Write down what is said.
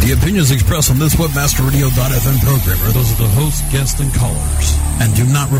The opinions expressed on this WebmasterRadio.fm program are those of the host, guest, and callers, and do not